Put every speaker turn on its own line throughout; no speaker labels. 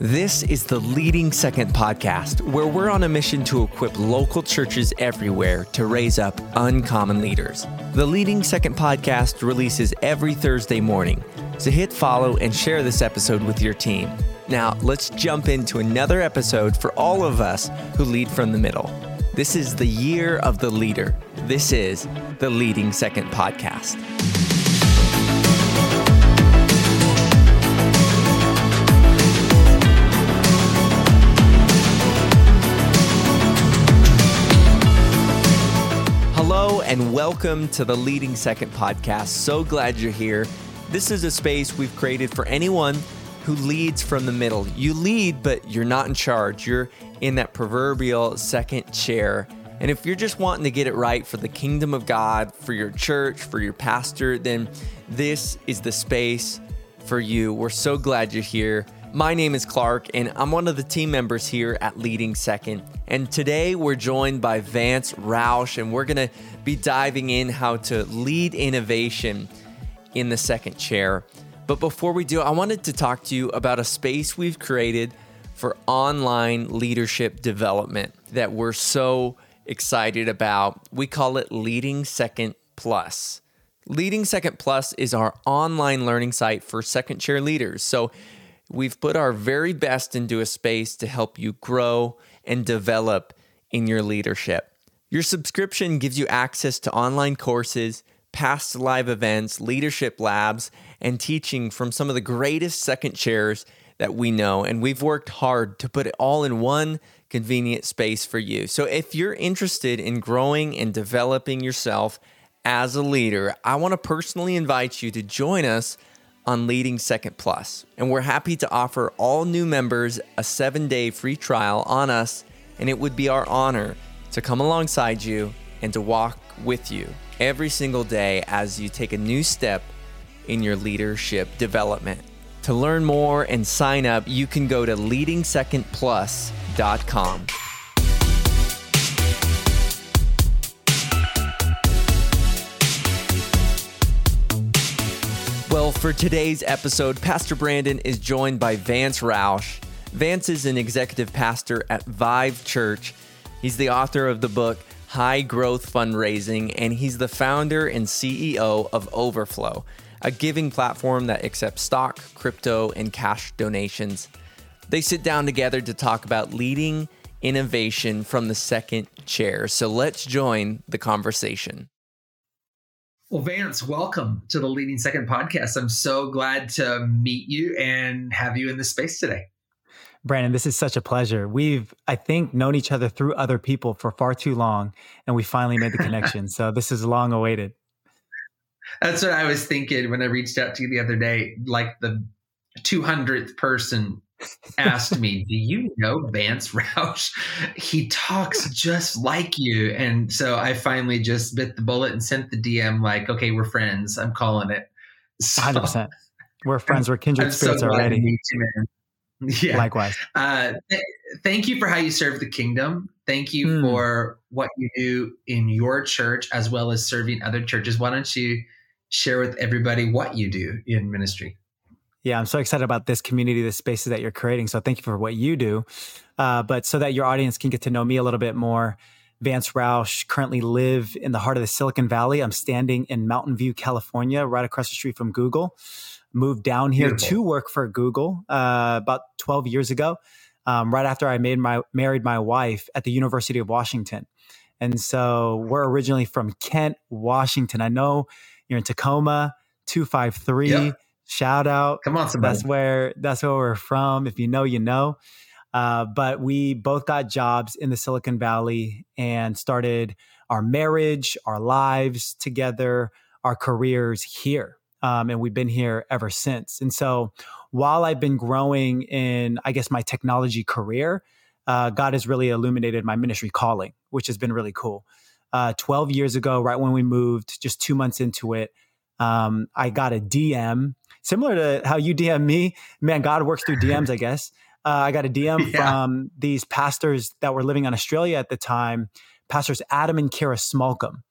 This is the Leading Second podcast, where we're on a mission to equip local churches everywhere to raise up uncommon leaders. The Leading Second podcast releases every Thursday morning, so hit follow and share this episode with your team. Now, let's jump into another episode for all of us who lead from the middle. This is the year of the leader. This is the Leading Second podcast. Welcome to the Leading Second podcast. So glad you're here. This is a space we've created for anyone who leads from the middle. You lead, but you're not in charge. You're in that proverbial second chair. And if you're just wanting to get it right for the kingdom of God, for your church, for your pastor, then this is the space for you. We're so glad you're here. My name is Clark, and I'm one of the team members here at Leading Second. And today we're joined by Vance Roush, and we're going to be diving in how to lead innovation in the second chair. But before we do, I wanted to talk to you about a space we've created for online leadership development that we're so excited about. We call it Leading Second Plus. Leading Second Plus is our online learning site for second chair leaders. So We've put our very best into a space to help you grow and develop in your leadership. Your subscription gives you access to online courses, past live events, leadership labs, and teaching from some of the greatest second chairs that we know. And we've worked hard to put it all in one convenient space for you. So if you're interested in growing and developing yourself as a leader, I want to personally invite you to join us on Leading Second Plus, and we're happy to offer all new members a seven day free trial on us, and it would be our honor to come alongside you and to walk with you every single day as you take a new step in your leadership development. To learn more and sign up, you can go to leadingsecondplus.com. Well, for today's episode, Pastor Brandon is joined by Vance Roush. Vance is an executive pastor at Vive Church. He's the author of the book High Growth Fundraising, and he's the founder and CEO of Overflow, a giving platform that accepts stock, crypto, and cash donations. They sit down together to talk about leading innovation from the second chair. So let's join the conversation.
Well, Vance, welcome to the Leading Second podcast. I'm so glad to meet you and have you in this space today.
Brandon, this is such a pleasure. We've, I think, known each other through other people for far too long, and we finally made the connection. so this is long awaited.
That's what I was thinking when I reached out to you the other day. Like the 200th person asked me, Do you know Vance Roush? He talks just like you. And so I finally just bit the bullet and sent the DM, like, okay, we're friends. I'm calling it.
So, 100%. We're friends. We're kindred I'm spirits so already. You, yeah. Likewise. Uh,
th- thank you for how you serve the kingdom. Thank you mm. for what you do in your church as well as serving other churches. Why don't you share with everybody what you do in ministry?
Yeah, I'm so excited about this community, the spaces that you're creating. So thank you for what you do. Uh, but so that your audience can get to know me a little bit more, Vance Roush currently live in the heart of the Silicon Valley. I'm standing in Mountain View, California, right across the street from Google. Moved down here Beautiful. to work for Google uh, about 12 years ago, um, right after I made my married my wife at the University of Washington. And so we're originally from Kent, Washington. I know you're in Tacoma, 253. Yep Shout out.
Come on, somebody.
That's where that's where we're from. If you know, you know. Uh, but we both got jobs in the Silicon Valley and started our marriage, our lives together, our careers here. Um, and we've been here ever since. And so while I've been growing in, I guess, my technology career, uh, God has really illuminated my ministry calling, which has been really cool. Uh, 12 years ago, right when we moved, just two months into it, um, I got a DM similar to how you DM me. Man, God works through DMs, I guess. Uh, I got a DM yeah. from these pastors that were living in Australia at the time, pastors Adam and Kara Smallcombe,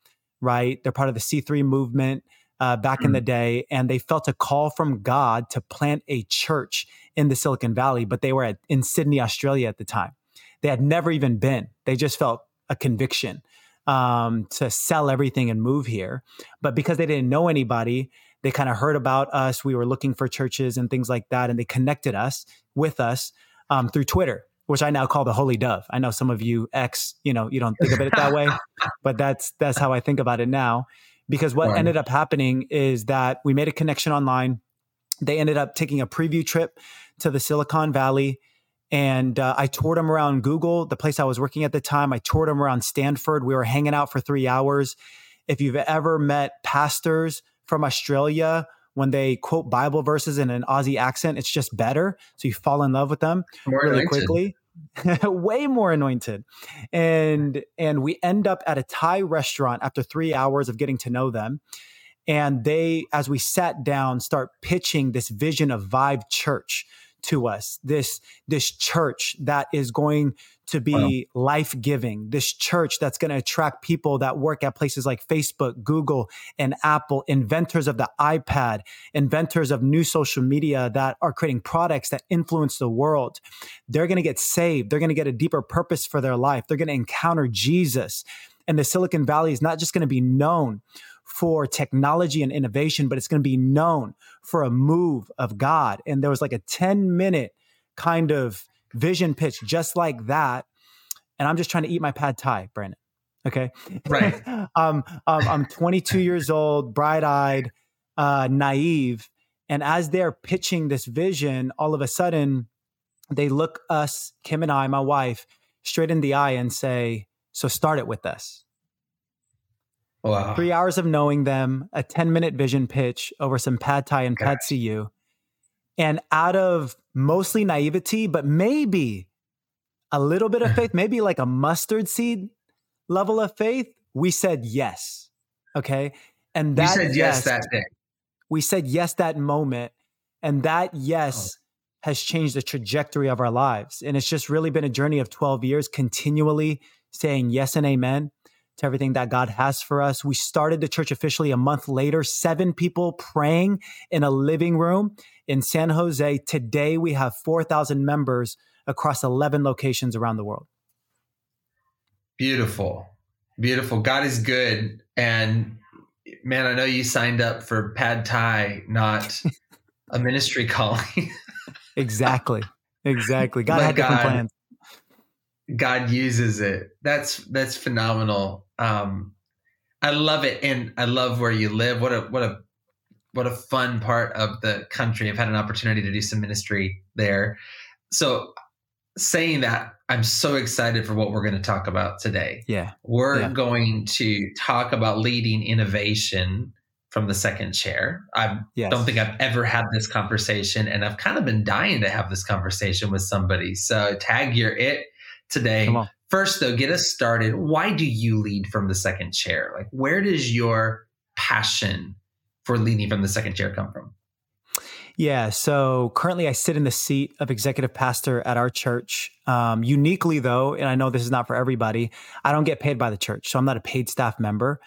right? They're part of the C3 movement. uh, back mm. in the day, and they felt a call from God to plant a church in the Silicon Valley, but they were at, in Sydney, Australia at the time. They had never even been. They just felt a conviction um, to sell everything and move here. But because they didn't know anybody, they kind of heard about us. We were looking for churches and things like that, and they connected us with us um, through Twitter, which I now call the Holy Dove. I know some of you ex, you know, you don't think of it that way, but that's that's how I think about it now. Because what right. ended up happening is that we made a connection online. They ended up taking a preview trip to the Silicon Valley. And uh, I toured them around Google, the place I was working at the time. I toured them around Stanford. We were hanging out for three hours. If you've ever met pastors from Australia, when they quote Bible verses in an Aussie accent, it's just better. So you fall in love with them More really anointed. quickly. way more anointed and and we end up at a thai restaurant after three hours of getting to know them and they as we sat down start pitching this vision of Vive church to us this this church that is going to be wow. life giving this church that's going to attract people that work at places like Facebook Google and Apple inventors of the iPad inventors of new social media that are creating products that influence the world. They're going to get saved. They're going to get a deeper purpose for their life. They're going to encounter Jesus. And the Silicon Valley is not just going to be known for technology and innovation, but it's going to be known for a move of God. And there was like a 10 minute kind of vision pitch just like that. And I'm just trying to eat my pad thai, Brandon. Okay.
Right.
um, um, I'm 22 years old, bright eyed, uh, naive. And as they're pitching this vision, all of a sudden they look us, Kim and I, my wife, straight in the eye and say, So start it with us. Wow. Three hours of knowing them, a 10 minute vision pitch over some pad thai and pad see ew. And out of mostly naivety, but maybe a little bit of faith, maybe like a mustard seed level of faith, we said yes. Okay. And that
we said yes, yes that day.
We said yes that moment. And that yes oh. has changed the trajectory of our lives. And it's just really been a journey of 12 years, continually saying yes and amen to everything that God has for us. We started the church officially a month later, seven people praying in a living room in San Jose. Today, we have 4,000 members across 11 locations around the world.
Beautiful. Beautiful. God is good. And man, I know you signed up for pad thai, not a ministry calling.
exactly. Exactly. God had different plans.
God uses it. That's that's phenomenal. Um, I love it, and I love where you live. What a what a what a fun part of the country. I've had an opportunity to do some ministry there. So, saying that, I'm so excited for what we're going to talk about today.
Yeah,
we're
yeah.
going to talk about leading innovation from the second chair. I yes. don't think I've ever had this conversation, and I've kind of been dying to have this conversation with somebody. So, tag your it today. First, though, get us started. Why do you lead from the second chair? Like, where does your passion for leading from the second chair come from?
Yeah. So currently, I sit in the seat of executive pastor at our church. Um, uniquely, though, and I know this is not for everybody, I don't get paid by the church. So I'm not a paid staff member.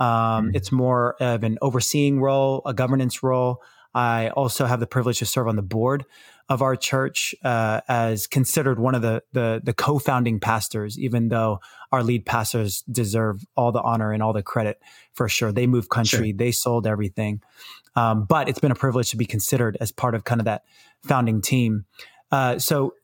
Um, mm-hmm. It's more of an overseeing role, a governance role. I also have the privilege to serve on the board of our church uh, as considered one of the, the, the co-founding pastors, even though our lead pastors deserve all the honor and all the credit for sure. They moved country, sure. they sold everything, um, but it's been a privilege to be considered as part of kind of that founding team. Uh, so,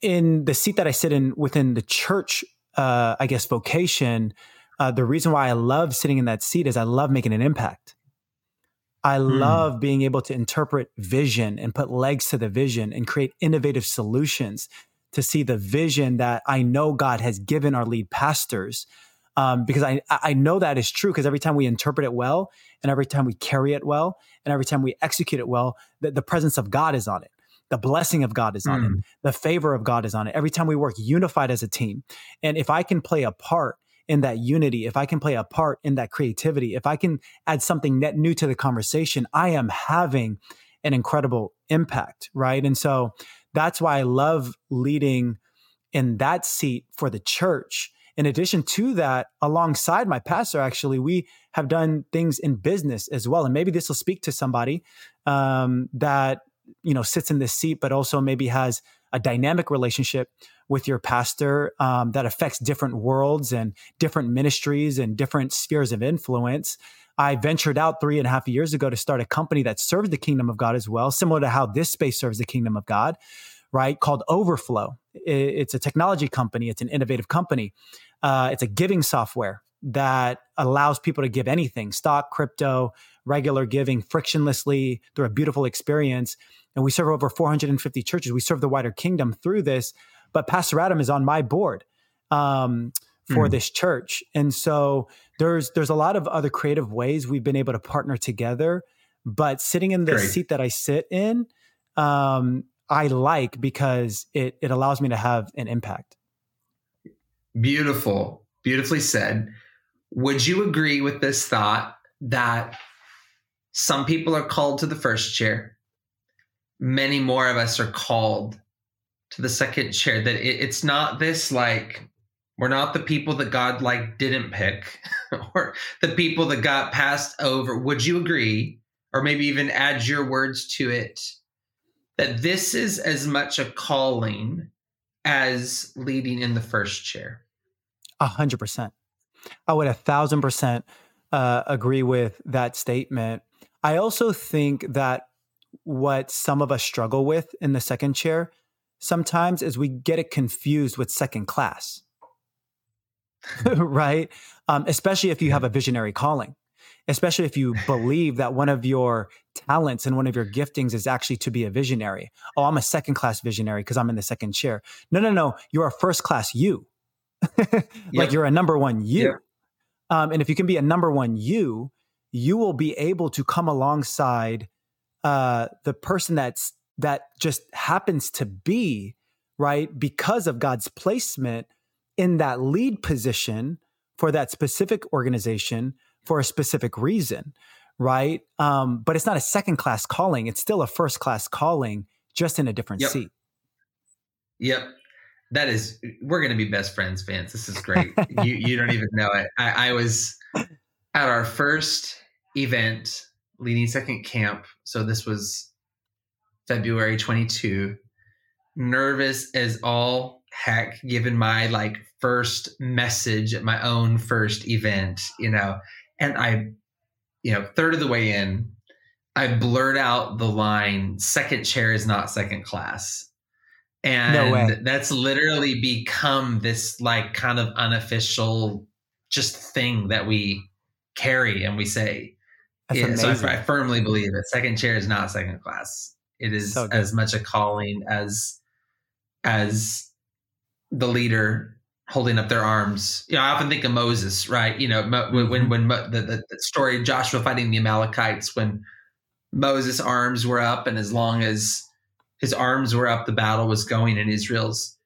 in the seat that I sit in within the church, uh, I guess vocation, uh, the reason why I love sitting in that seat is I love making an impact. I mm. love being able to interpret vision and put legs to the vision and create innovative solutions to see the vision that I know God has given our lead pastors. Um, because I, I know that is true because every time we interpret it well and every time we carry it well and every time we execute it well, the, the presence of God is on it. The blessing of God is on mm. it. The favor of God is on it. Every time we work unified as a team. And if I can play a part in that unity, if I can play a part in that creativity, if I can add something net new to the conversation, I am having an incredible impact, right? And so that's why I love leading in that seat for the church in addition to that, alongside my pastor, actually, we have done things in business as well. And maybe this will speak to somebody um, that you know sits in this seat, but also maybe has a dynamic relationship with your pastor um, that affects different worlds and different ministries and different spheres of influence. I ventured out three and a half years ago to start a company that serves the kingdom of God as well, similar to how this space serves the kingdom of God, right? Called Overflow. It's a technology company, it's an innovative company, uh, it's a giving software that allows people to give anything stock, crypto, regular giving frictionlessly through a beautiful experience. And we serve over 450 churches. We serve the wider kingdom through this. But Pastor Adam is on my board um, for mm. this church. And so there's there's a lot of other creative ways we've been able to partner together. But sitting in the Great. seat that I sit in, um, I like because it it allows me to have an impact.
Beautiful, beautifully said. Would you agree with this thought that some people are called to the first chair, many more of us are called to the second chair? That it, it's not this like we're not the people that God like didn't pick or the people that got passed over. Would you agree? Or maybe even add your words to it that this is as much a calling as leading in the first chair.
A hundred percent. I would a thousand percent uh, agree with that statement. I also think that what some of us struggle with in the second chair sometimes is we get it confused with second class. right? Um, especially if you have a visionary calling, especially if you believe that one of your talents and one of your giftings is actually to be a visionary. Oh, I'm a second class visionary because I'm in the second chair. No, no, no. You're a first class you. like you're a number one you. Um, and if you can be a number one you, you will be able to come alongside uh, the person that's that just happens to be right because of God's placement in that lead position for that specific organization for a specific reason, right? Um, but it's not a second class calling; it's still a first class calling, just in a different
yep.
seat.
Yep, that is. We're going to be best friends, Vance. This is great. you you don't even know it. I, I was at our first event leading second camp. So this was February 22. Nervous as all heck, given my like first message at my own first event, you know, and I, you know, third of the way in, I blurt out the line, second chair is not second class. And no that's literally become this like kind of unofficial just thing that we carry and we say. Yeah, so I, I, firmly believe it. Second chair is not second class. It is so as much a calling as as the leader holding up their arms. You know, I often think of Moses, right? You know, when when, when the, the, the story of Joshua fighting the Amalekites, when Moses' arms were up, and as long as his arms were up, the battle was going in Israel's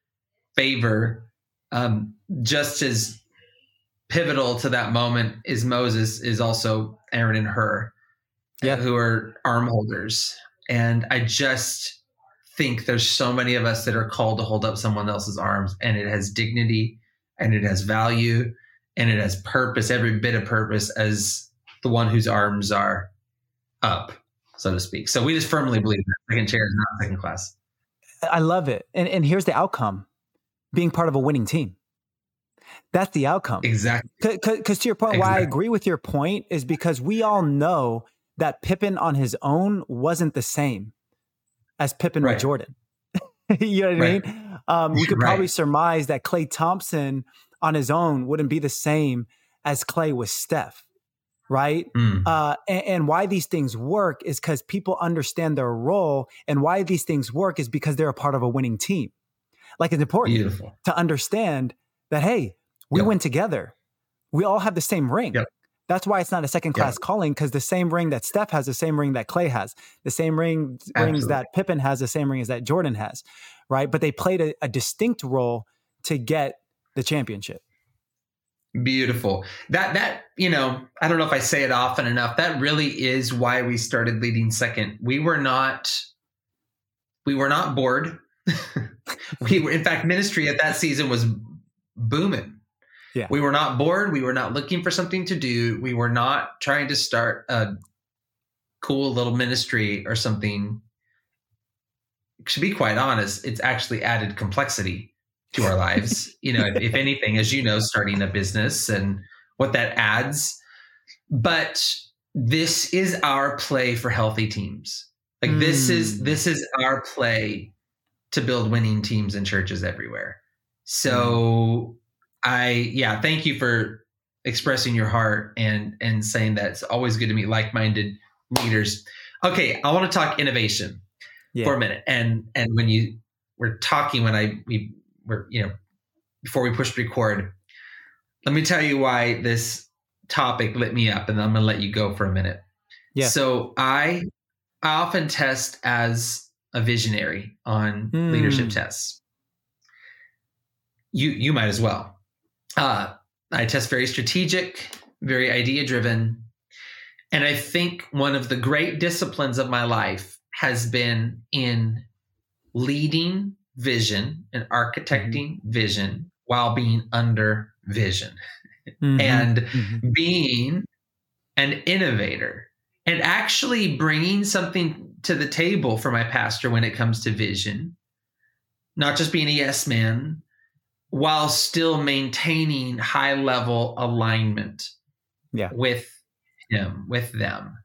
favor. Um, just as pivotal to that moment is Moses, is also Aaron and Hur, yeah. who are arm holders. And I just think there's so many of us that are called to hold up someone else's arms and it has dignity and it has value and it has purpose, every bit of purpose as the one whose arms are up, so to speak. So we just firmly believe that second chair is not second class.
I love it. And, and here's the outcome being part of a winning team. That's the outcome.
Exactly.
Because to your point, exactly. why I agree with your point is because we all know that Pippen on his own wasn't the same as Pippen right. with Jordan. you know what right. I mean? Um, we could right. probably surmise that Klay Thompson on his own wouldn't be the same as Klay with Steph, right? Mm. Uh, and, and, why these things work is because people understand their role, and why these things work is because they're a part of a winning team. Like it's important Beautiful. to understand that hey, we yep. win together. We all have the same ring. Yep. That's why it's not a second class yeah. calling because the same ring that Steph has, the same ring that Klay has, the same ring Absolutely. rings that Pippen has, the same ring as that Jordan has, right? But they played a, a distinct role to get the championship.
Beautiful. That that you know, I don't know if I say it often enough. That really is why we started leading second. We were not we were not bored. we were in fact ministry at that season was booming Yeah. We were not bored. We were not looking for something to do. We were not trying to start a cool little ministry or something. To be quite honest, it's actually added complexity to our lives. you know, if, if anything, as you know, starting a business and what that adds. But this is our play for healthy teams. Like mm. this is hmm. this is our play to build winning teams in churches everywhere. So mm. I yeah, thank you for expressing your heart and and saying that it's always good to meet like-minded leaders. Okay, I want to talk innovation yeah. for a minute. And and when you were talking when I we were, you know, before we pushed record, let me tell you why this topic lit me up and I'm going to let you go for a minute. Yeah. So I I often test as a visionary on mm. leadership tests. You you might as well. Uh, I test very strategic, very idea driven, and I think one of the great disciplines of my life has been in leading vision and architecting mm-hmm. vision while being under vision mm-hmm. and mm-hmm. being an innovator and actually bringing something to the table for my pastor when it comes to vision, not just being a yes man, while still maintaining high level alignment yeah. with him, with them.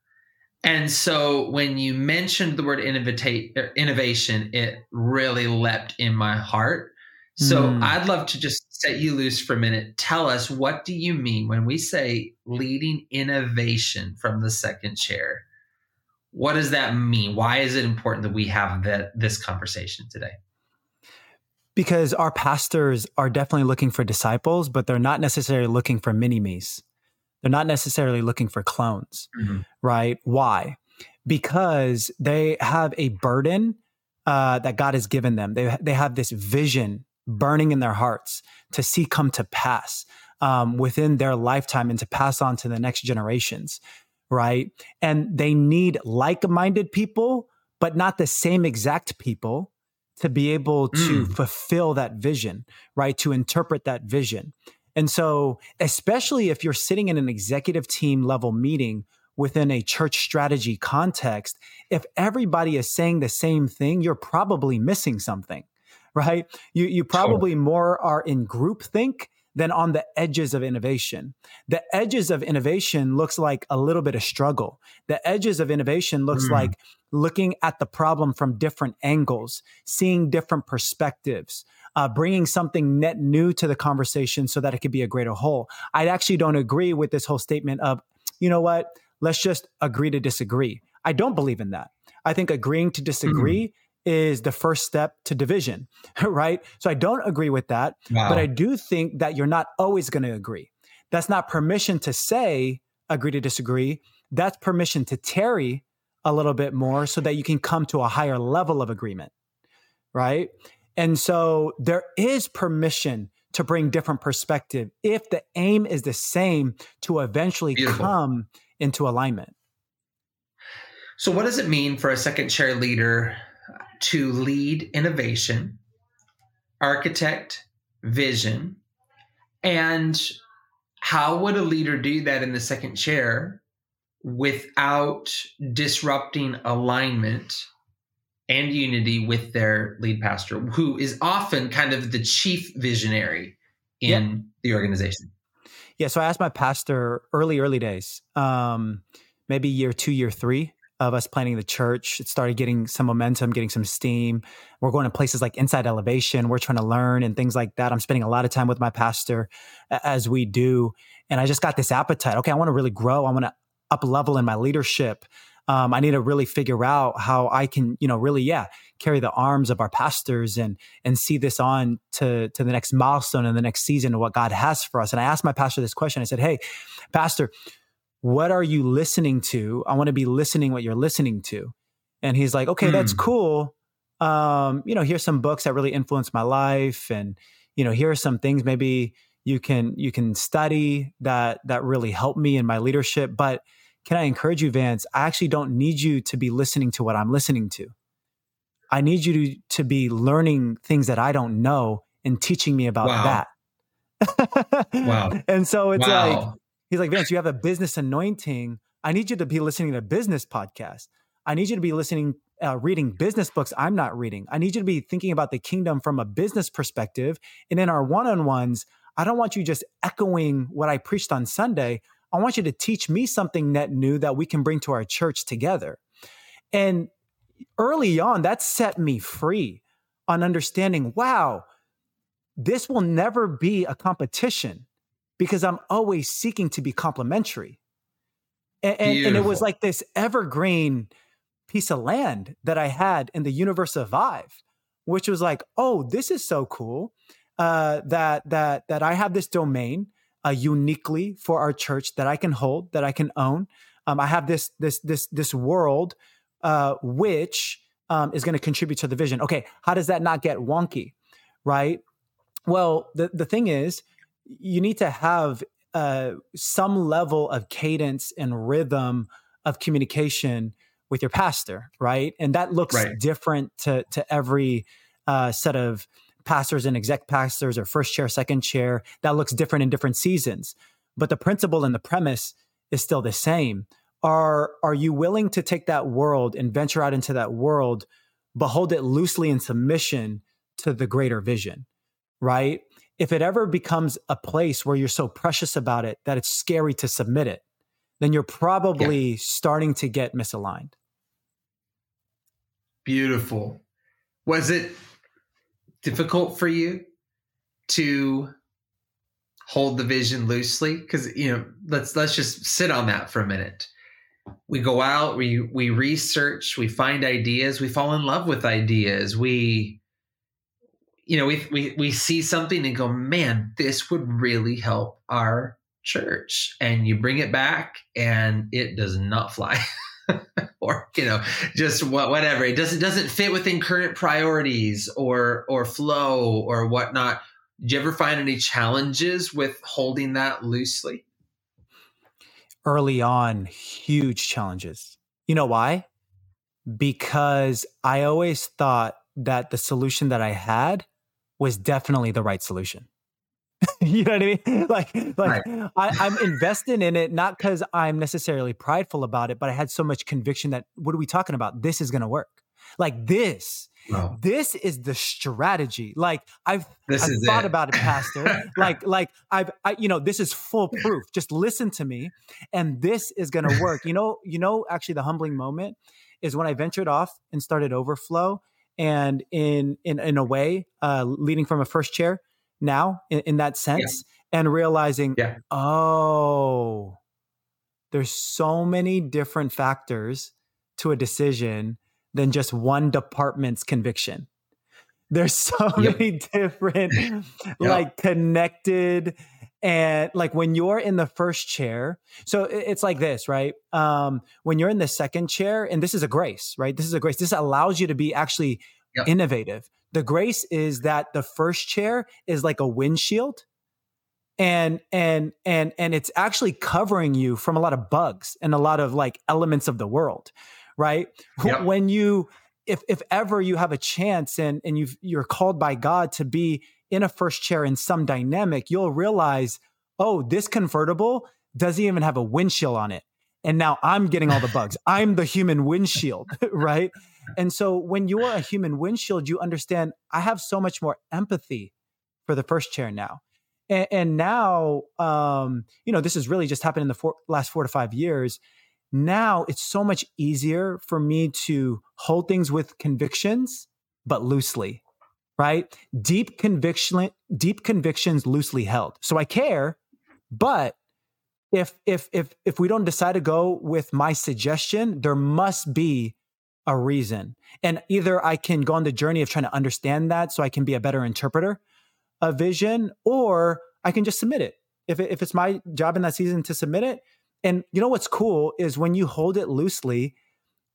And so when you mentioned the word er, innovation, it really leapt in my heart. So mm. I'd love to just set you loose for a minute. Tell us what do you mean when we say leading innovation from the second chair? What does that mean? Why is it important that we have that this conversation today?
Because our pastors are definitely looking for disciples, but they're not necessarily looking for mini me's. They're not necessarily looking for clones, mm-hmm. right? Why? Because they have a burden uh, that God has given them. They they have this vision burning in their hearts to see come to pass um, within their lifetime and to pass on to the next generations, right? And they need like minded people, but not the same exact people to be able to mm. fulfill that vision, right? To interpret that vision. And so, especially if you're sitting in an executive team level meeting within a church strategy context, if everybody is saying the same thing, you're probably missing something right? You you probably sure. more are in groupthink than on the edges of innovation. The edges of innovation looks like a little bit of struggle. The edges of innovation looks mm. like looking at the problem from different angles, seeing different perspectives, uh, bringing something net new to the conversation so that it could be a greater whole. I actually don't agree with this whole statement of, you know what, let's just agree to disagree. I don't believe in that. I think agreeing to disagree mm is the first step to division, right? So I don't agree with that, wow. but I do think that you're not always going to agree. That's not permission to say agree to disagree. That's permission to tarry a little bit more so that you can come to a higher level of agreement, right? And so there is permission to bring different perspective if the aim is the same to eventually Beautiful. come into alignment.
So what does it mean for a second chair leader to lead innovation, architect vision, and how would a leader do that in the second chair without disrupting alignment and unity with their lead pastor, who is often kind of the chief visionary in yep. the organization?
Yeah, so I asked my pastor early, early days, um, maybe year two, year three, of us planning the church. It started getting some momentum, getting some steam. We're going to places like Inside Elevation. We're trying to learn and things like that. I'm spending a lot of time with my pastor as we do. And I just got this appetite. Okay, I want to really grow. I want to up level in my leadership. Um, I need to really figure out how I can, you know, really, yeah, carry the arms of our pastors and and see this on to to the next milestone and the next season of what God has for us. And I asked my pastor this question. I said, "Hey, pastor, what are you listening to? I want to be listening what you're listening to. And he's like, okay, mm. that's hmm. cool. Um, you know, here's some books that really influenced my life. And, you know, here are some things maybe you can, you can study that, that really help me in my leadership. But can I encourage you, Vance? I actually don't need you to be listening to what I'm listening to. I need you to, to be learning things that I don't know and teaching me about wow. that.
wow.
And so it's
Wow.
like, he's like, Vance, you have a business anointing. I need you to be listening to business podcasts. I need you to be listening, uh, reading business books I'm not reading. I need you to be thinking about the kingdom from a business perspective. And in our one on ones, I don't want you just echoing what I preached on Sunday. I want you to teach me something net new that we can bring to our church together. And early on, that set me free on understanding wow, this will never be a competition because I'm always seeking to be complimentary. And, and, and it was like this evergreen piece of land that I had in the universe of Vive, which was like, oh, this is so cool uh, that that that I have this domain uh, uniquely for our church that I can hold, that I can own. Um, I have this this this this world uh, which um, is going to contribute to the vision. Okay, how does that not get wonky, right? Well, the the thing is, you need to have uh, some level of cadence and rhythm of communication with your pastor, right? And that looks
Right.
different to to every uh, set of pastors and exec pastors or first chair, second chair. That looks different in different seasons, but the principle and the premise is still the same. Are are you willing to take that world and venture out into that world, but hold it loosely in submission to the greater vision, right? If it ever becomes a place where you're so precious about it that it's scary to submit it, then you're probably starting to get misaligned.
Beautiful. Was it difficult for you to hold the vision loosely? Because you know, let's let's just sit on that for a minute. We go out, we we research, we find ideas, we fall in love with ideas. We you know, we we we see something and go, man, this would really help our church. And you bring it back and it does not fly. or you know just what whatever it doesn't doesn't fit within current priorities or or flow or whatnot do you ever find any challenges with holding that loosely
Early on, huge challenges. You know why? Because I always thought that the solution that I had was definitely the right solution. you know what I mean? Like, like I, I'm invested in it not because I'm necessarily prideful about it, but I had so much conviction that what are we talking about? This is going to work. Like this, this is the strategy. Like I've I've thought
it.
about it, Pastor. like, like I've, I, you know, this is foolproof. Just listen to me, and this is going to work. You know, you know. Actually, the humbling moment is when I ventured off and started Overflow, and in in in a way, uh, leading from a first chair now in, in that sense, and realizing,
Yeah.
oh, there's so many different factors to a decision than just one department's conviction. There's so
Yep.
many different, like connected, and like when you're in the first chair. So it's like this, right? Um, when you're in the second chair, and this is a grace, right? This is a grace. This allows you to be actually
Yep.
innovative. The grace is that the first chair is like a windshield and and and and it's actually covering you from a lot of bugs and a lot of like elements of the world right
Yep.
when you if if ever you have a chance and and you you're called by god to be in a first chair in some dynamic you'll realize oh this convertible doesn't even have a windshield on it. And now i'm getting all the bugs. I'm the human windshield right? And so when you're a human windshield you understand i have so much more empathy for the first chair now. And, and now um, you know this has really just happened in the four, last four to five years. Now it's so much easier for me to hold things with convictions but loosely right deep conviction deep convictions loosely held so i care but if if if if we don't decide to go with my suggestion there must be a reason and either i can go on the journey of trying to understand that so i can be a better interpreter a vision or I can just submit it. If, it, if it's my job in that season to submit it. And you know what's cool is when you hold it loosely,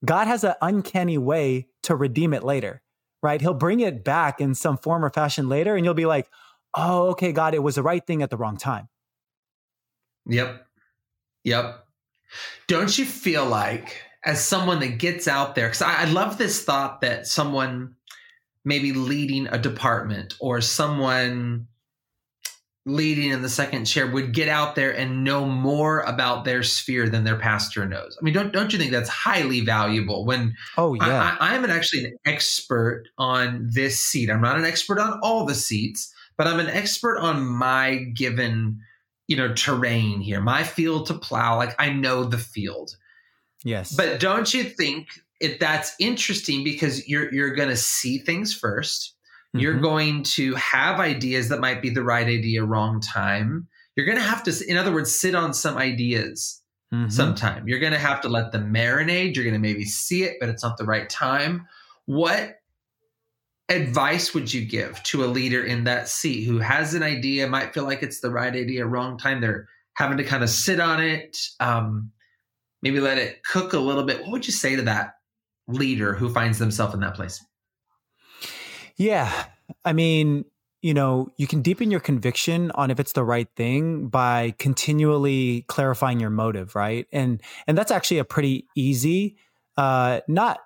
God has an uncanny way to redeem it later, right? He'll bring it back in some form or fashion later, and you'll be like, oh, okay, God, it was the right thing at the wrong time.
Yep. Yep. Don't you feel like, as someone that gets out there, because I, I love this thought that someone maybe leading a department or someone leading in the second chair would get out there and know more about their sphere than their pastor knows. I mean, don't don't you think that's highly valuable? When
oh yeah,
I, I, am actually an expert on this seat. I'm not an expert on all the seats, but I'm an expert on my given you know terrain here, my field to plow. Like I know the field.
Yes,
but don't you think it, that's interesting because you're you're going to see things 1st you You're mm-hmm. going to have ideas that might be the right idea, wrong time. You're going to have to, in other words, sit on some ideas mm-hmm. sometime. You're going to have to let them marinate. You're going to maybe see it, but it's not the right time. What advice would you give to a leader in that seat who has an idea, might feel like it's the right idea, wrong time? They're having to kind of sit on it, um, maybe let it cook a little bit. What would you say to that leader who finds themselves in that place?
Yeah. I mean, you know, you can deepen your conviction on if it's the right thing by continually clarifying your motive, right? And and that's actually a pretty easy uh not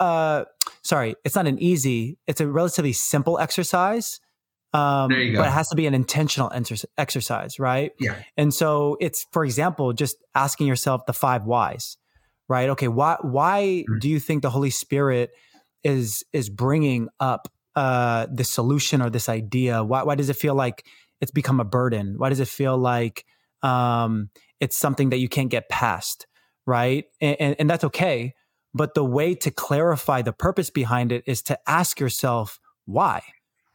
uh sorry, it's not an easy, it's a relatively simple exercise. Um, but it has to be an intentional enter- exercise, right?
Yeah.
And so it's, for example, just asking yourself the five whys, right? Okay, why why mm-hmm. do you think the Holy Spirit is is bringing up uh, the solution or this idea? Why, why does it feel like it's become a burden? Why does it feel like um, it's something that you can't get past? Right. And, and, and that's okay. But the way to clarify the purpose behind it is to ask yourself, why?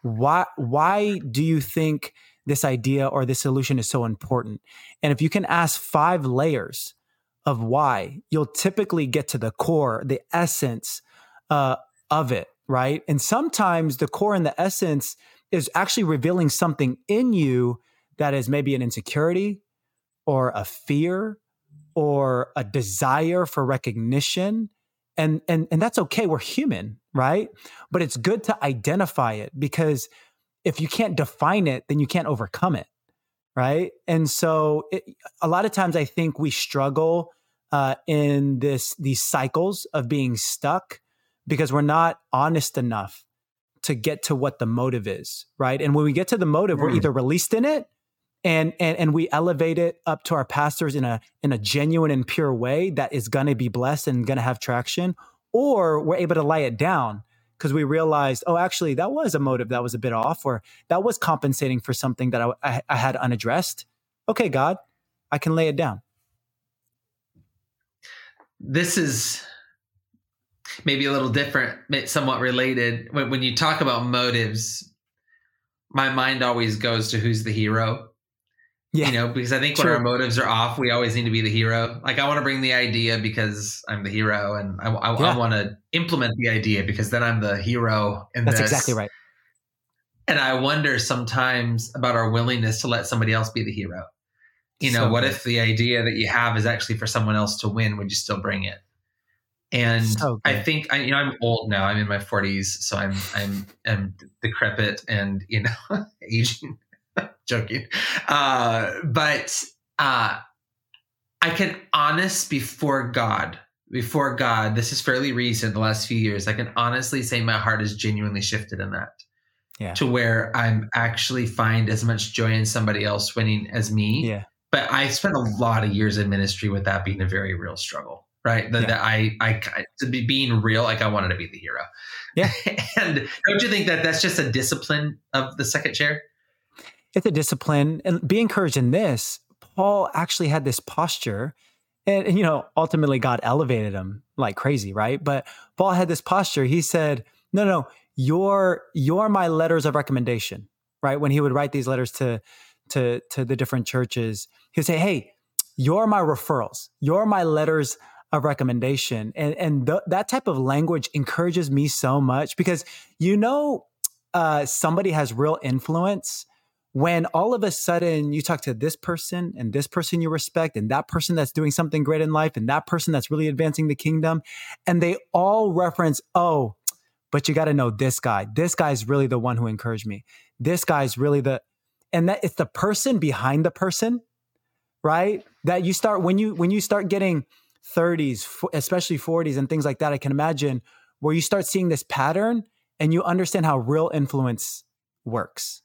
Why, why do you think this idea or this solution is so important? And if you can ask five layers of why, you'll typically get to the core, the essence uh, of it right? And sometimes the core and the essence is actually revealing something in you that is maybe an insecurity or a fear or a desire for recognition. And, and, and that's okay. We're human, right? But it's good to identify it because if you can't define it, then you can't overcome it, right? And so it, a lot of times I think we struggle uh, in this these cycles of being stuck because we're not honest enough to get to what the motive is, right? And when we get to the motive, mm. we're either released in it and, and and we elevate it up to our pastors in a in a genuine and pure way that is going to be blessed and going to have traction, or we're able to lay it down because we realized, oh, actually, that was a motive that was a bit off, or that was compensating for something that I, I, I had unaddressed. Okay, God, I can lay it down.
This is maybe a little different, somewhat related. When, when you talk about motives, my mind always goes to who's the hero. Yeah. You know, because I think when our motives are off, we always need to be the hero. Like I want to bring the idea because I'm the hero, and I, I, yeah. I want to implement the idea because then I'm the hero. In
That's
this.
exactly right.
And I wonder sometimes about our willingness to let somebody else be the hero. You know, so what good. if the idea that you have is actually for someone else to win? Would you still bring it? And so I think I, you know, I'm old now. I'm in my 40s, so I'm I'm I'm decrepit and you know aging. Joking, uh, but uh, I can honest before God, before God. This is fairly recent, the last few years. I can honestly say my heart has genuinely shifted in that.
Yeah.
To where I'm actually find as much joy in somebody else winning as me.
Yeah.
But I spent a lot of years in ministry with that being a very real struggle right? That, yeah. I, I, to be being real, like I wanted to be the hero.
Yeah.
and don't you think that that's just a discipline of the second chair?
It's a discipline. And be encouraged in this. Paul actually had this posture. And, and, you know, ultimately God elevated him like crazy, right? But Paul had this posture. He said, no, no, no, you're, you're my letters of recommendation, right? When he would write these letters to, to, to the different churches, he would say, hey, you're my referrals. You're my letters a recommendation. And and th- that type of language encourages me so much because you know uh, somebody has real influence when all of a sudden you talk to this person and this person you respect and that person that's doing something great in life and that person that's really advancing the kingdom and they all reference oh but you got to know this guy. This guy's really the one who encouraged me. This guy's really the and that it's the person behind the person right? That you start when you when you start getting 30s, especially 40s and things like that, I can imagine where you start seeing this pattern and you understand how real influence works,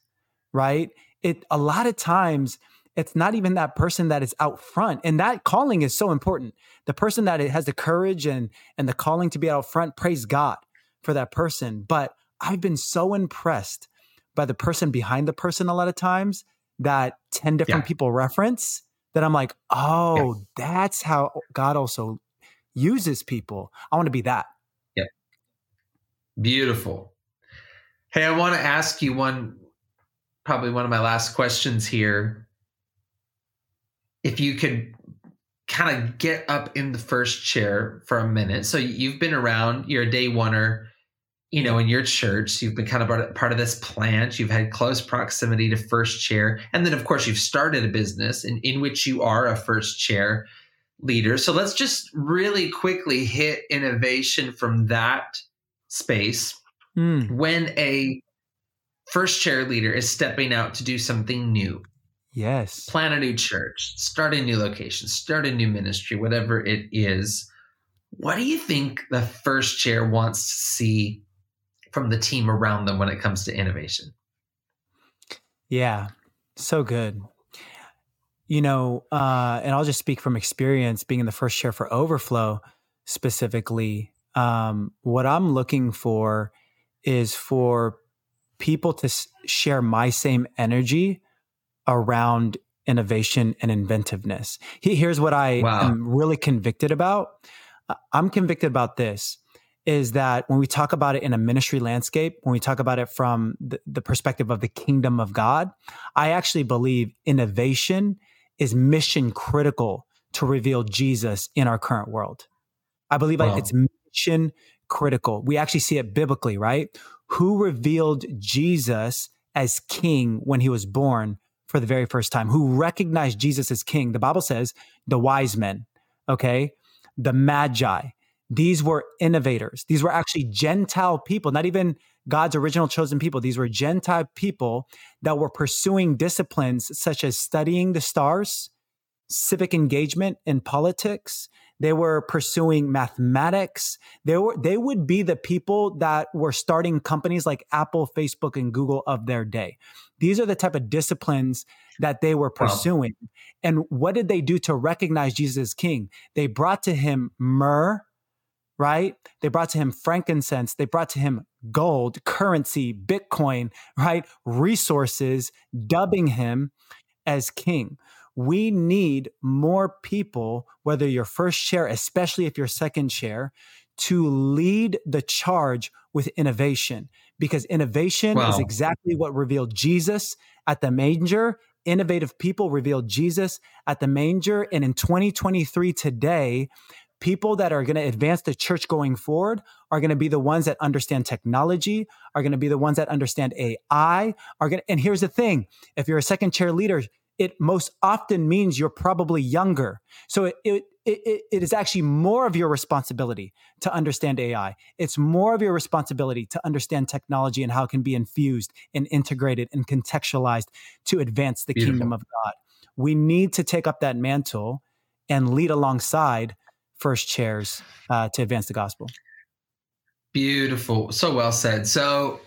right? it a lot of times it's not even that person that is out front and that calling is so important the person that has the courage and and the calling to be out front praise god for that person but i've been so impressed by the person behind the person a lot of times that 10 different yeah. people reference that i'm like oh yeah. that's how god also uses people. I want to be that.
Yeah. Beautiful. Hey i want to ask you one probably one of my last questions here. If you could kind of get up in the first chair for a minute. So you've been around, you're a day oneer, you know, in your church, you've been kind of part of this plant, you've had close proximity to first chair. And then, of course, you've started a business in, in which you are a first chair leader. So let's just really quickly hit innovation from that space. Mm. When a first chair leader is stepping out to do something new,
Yes.
Plant a new church, start a new location, start a new ministry, whatever it is. What do you think the first chair wants to see from the team around them when it comes to innovation?
Yeah, so good. You know, uh, and I'll just speak from experience being in the first chair for Overflow specifically. Um, what I'm looking for is for people to share my same energy around innovation and inventiveness. Here's what I wow. am really convicted about. I'm convicted about this is that when we talk about it in a ministry landscape, when we talk about it from the, the perspective of the kingdom of God, I actually believe innovation is mission critical to reveal Jesus in our current world. I believe wow. it's mission critical. We actually see it biblically, right? Who revealed Jesus as king when he was born for the very first time, who recognized Jesus as king. The Bible says the wise men, okay, the magi. These were innovators. These were actually Gentile people, not even God's original chosen people. These were Gentile people that were pursuing disciplines such as studying the stars, civic engagement in politics, they were pursuing mathematics. They were they would be the people that were starting companies like Apple, Facebook, and Google of their day. These are the type of disciplines that they were pursuing. Wow. And what did they do to recognize Jesus as king? They brought to him myrrh, right? They brought to him frankincense. They brought to him gold, currency, Bitcoin, right? Resources, dubbing him as king we need more people, whether you're first chair, especially if you're second chair, to lead the charge with innovation because innovation wow. is exactly what revealed Jesus at the manger. Innovative people revealed Jesus at the manger. And in 2023, today, people that are going to advance the church going forward are going to be the ones that understand technology, are going to be the ones that understand AI, are going to, and here's the thing if you're a second chair leader, it most often means you're probably younger. So it, it, it, it is actually more of your responsibility to understand AI. It's more of your responsibility to understand technology and how it can be infused and integrated and contextualized to advance the Beautiful. kingdom of God. We need to take up that mantle and lead alongside first chairs uh, to advance the gospel.
Beautiful. So well said. So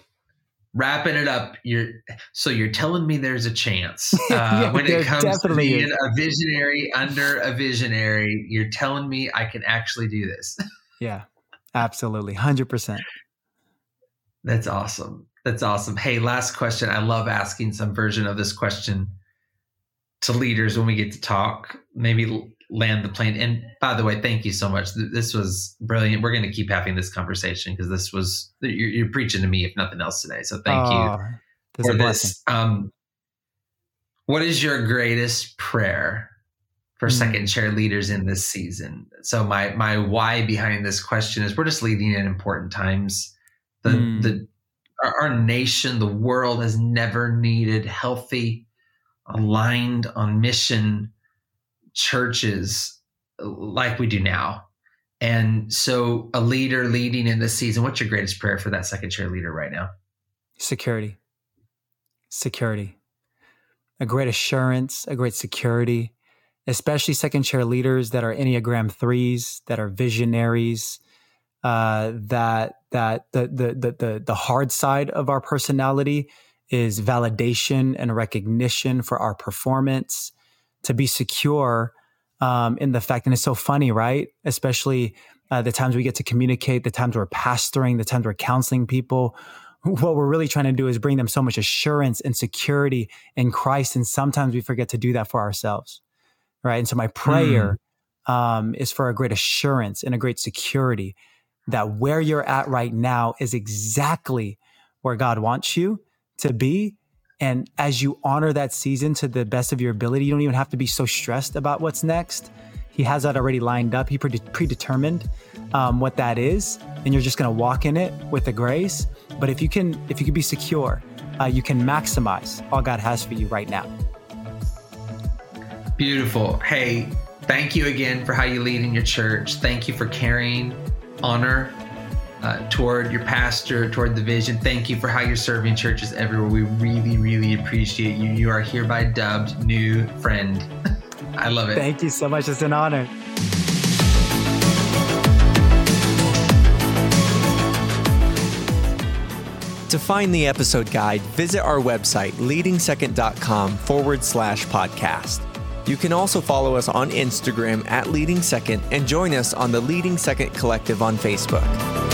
wrapping it up you're so you're telling me there's a chance uh, yeah, when it comes to being is. a visionary under a visionary you're telling me i can actually do this
yeah absolutely 100%
that's awesome that's awesome hey last question i love asking some version of this question to leaders when we get to talk maybe land the plane. And by the way, thank you so much. This was brilliant. We're going to keep having this conversation because this was you're, you're, preaching to me, if nothing else, today. So thank oh, you for this. Um, what is your greatest prayer for mm. second chair leaders in this season? So my my why behind this question is we're just leading in important times. The mm. the our, our nation, the world has never needed healthy, aligned on mission churches like we do now. And so, a leader leading in this season, what's your greatest prayer for that second chair leader right now?
Security. Security. A great assurance, a great security, especially second chair leaders that are Enneagram threes, that are visionaries, uh, that that the, the the the the hard side of our personality is validation and recognition for our performance, to be secure um, in the fact, and it's so funny, right? Especially uh, the times we get to communicate, the times we're pastoring, the times we're counseling people. What we're really trying to do is bring them so much assurance and security in Christ. And sometimes we forget to do that for ourselves, right? And so my prayer mm. um, is for a great assurance and a great security that where you're at right now is exactly where God wants you to be. And as you honor that season to the best of your ability, you don't even have to be so stressed about what's next. He has that already lined up. He predetermined um, what that is, and you're just going to walk in it with the grace. But if you can, if you can be secure, uh, you can maximize all God has for you right now.
Beautiful. Hey, thank you again for how you lead in your church. Thank you for carrying honor uh, toward your pastor, toward the vision. Thank you for how you're serving churches everywhere. We really, really appreciate you. You are hereby dubbed new friend. I love it.
Thank you so much. It's an honor.
To find the episode guide, visit our website, leadingsecond.com forward slash podcast. You can also follow us on Instagram at Leading Second and join us on the Leading Second Collective on Facebook.